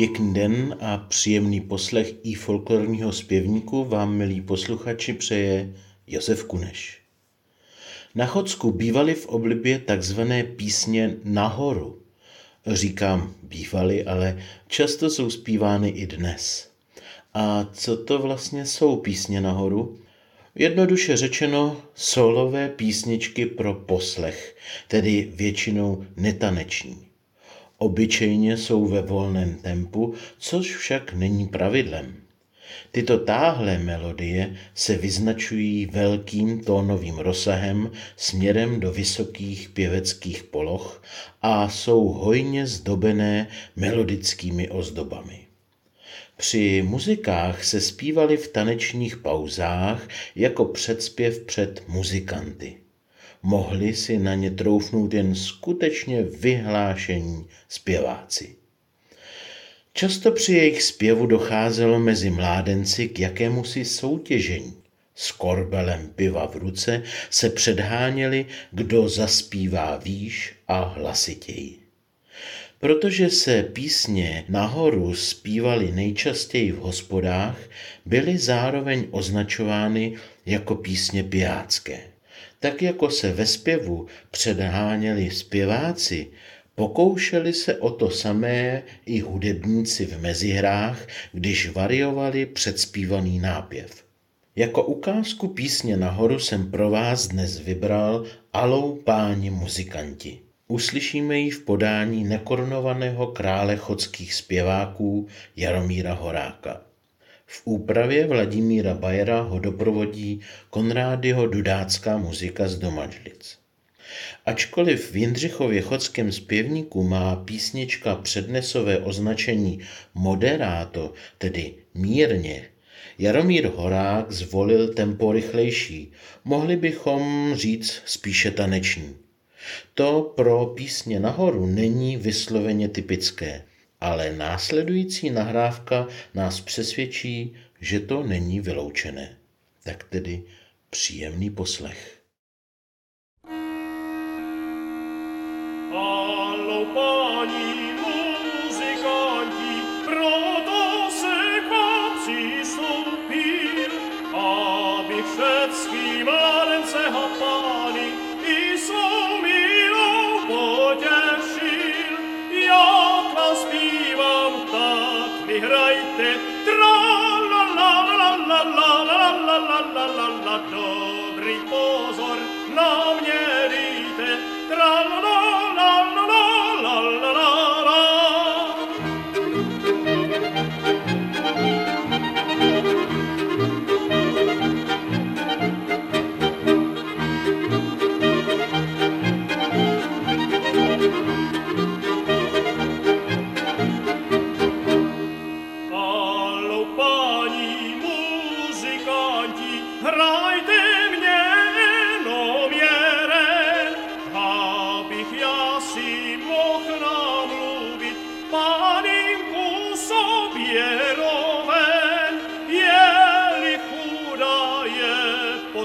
Pěkný den a příjemný poslech i folklorního zpěvníku vám, milí posluchači, přeje Josef Kuneš. Na Chodsku bývaly v oblibě takzvané písně nahoru. Říkám bývaly, ale často jsou zpívány i dnes. A co to vlastně jsou písně nahoru? Jednoduše řečeno, solové písničky pro poslech, tedy většinou netaneční. Obyčejně jsou ve volném tempu, což však není pravidlem. Tyto táhlé melodie se vyznačují velkým tónovým rozsahem směrem do vysokých pěveckých poloh a jsou hojně zdobené melodickými ozdobami. Při muzikách se zpívaly v tanečních pauzách jako předspěv před muzikanty mohli si na ně troufnout jen skutečně vyhlášení zpěváci. Často při jejich zpěvu docházelo mezi mládenci k jakémusi soutěžení. S korbelem piva v ruce se předháněli, kdo zaspívá výš a hlasitěji. Protože se písně nahoru zpívaly nejčastěji v hospodách, byly zároveň označovány jako písně pijácké. Tak jako se ve zpěvu předháněli zpěváci, pokoušeli se o to samé i hudebníci v mezihrách, když variovali předspívaný nápěv. Jako ukázku písně nahoru jsem pro vás dnes vybral Alou páni muzikanti. Uslyšíme ji v podání nekorunovaného krále chodských zpěváků Jaromíra Horáka. V úpravě Vladimíra Bajera ho doprovodí Konrádyho dudácká muzika z Domažlic. Ačkoliv v Jindřichově chodském zpěvníku má písnička přednesové označení moderato, tedy mírně, Jaromír Horák zvolil tempo rychlejší, mohli bychom říct spíše taneční. To pro písně nahoru není vysloveně typické ale následující nahrávka nás přesvědčí, že to není vyloučené. Tak tedy příjemný poslech. Allo, páni muzikanti, proto se direte tra la la la la la la la la la la la la pozor na mnie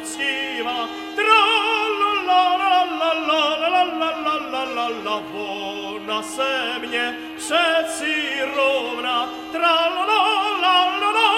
impazziva tra la la la la la la la la la la vona se mne přeci rovna tra la la la la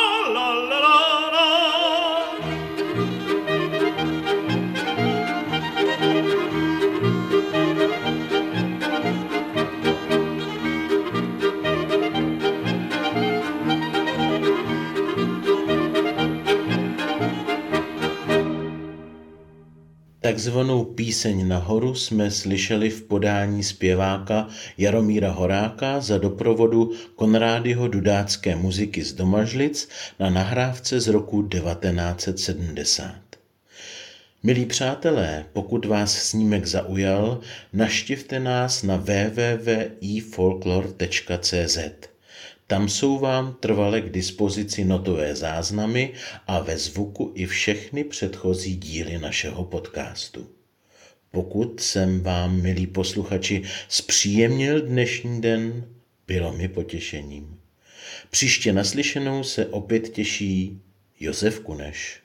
Takzvanou píseň nahoru jsme slyšeli v podání zpěváka Jaromíra Horáka za doprovodu Konrádyho dudácké muziky z Domažlic na nahrávce z roku 1970. Milí přátelé, pokud vás snímek zaujal, naštivte nás na www.ifolklor.cz. Tam jsou vám trvale k dispozici notové záznamy a ve zvuku i všechny předchozí díly našeho podcastu. Pokud jsem vám, milí posluchači, zpříjemnil dnešní den, bylo mi potěšením. Příště naslyšenou se opět těší Josef Kuneš.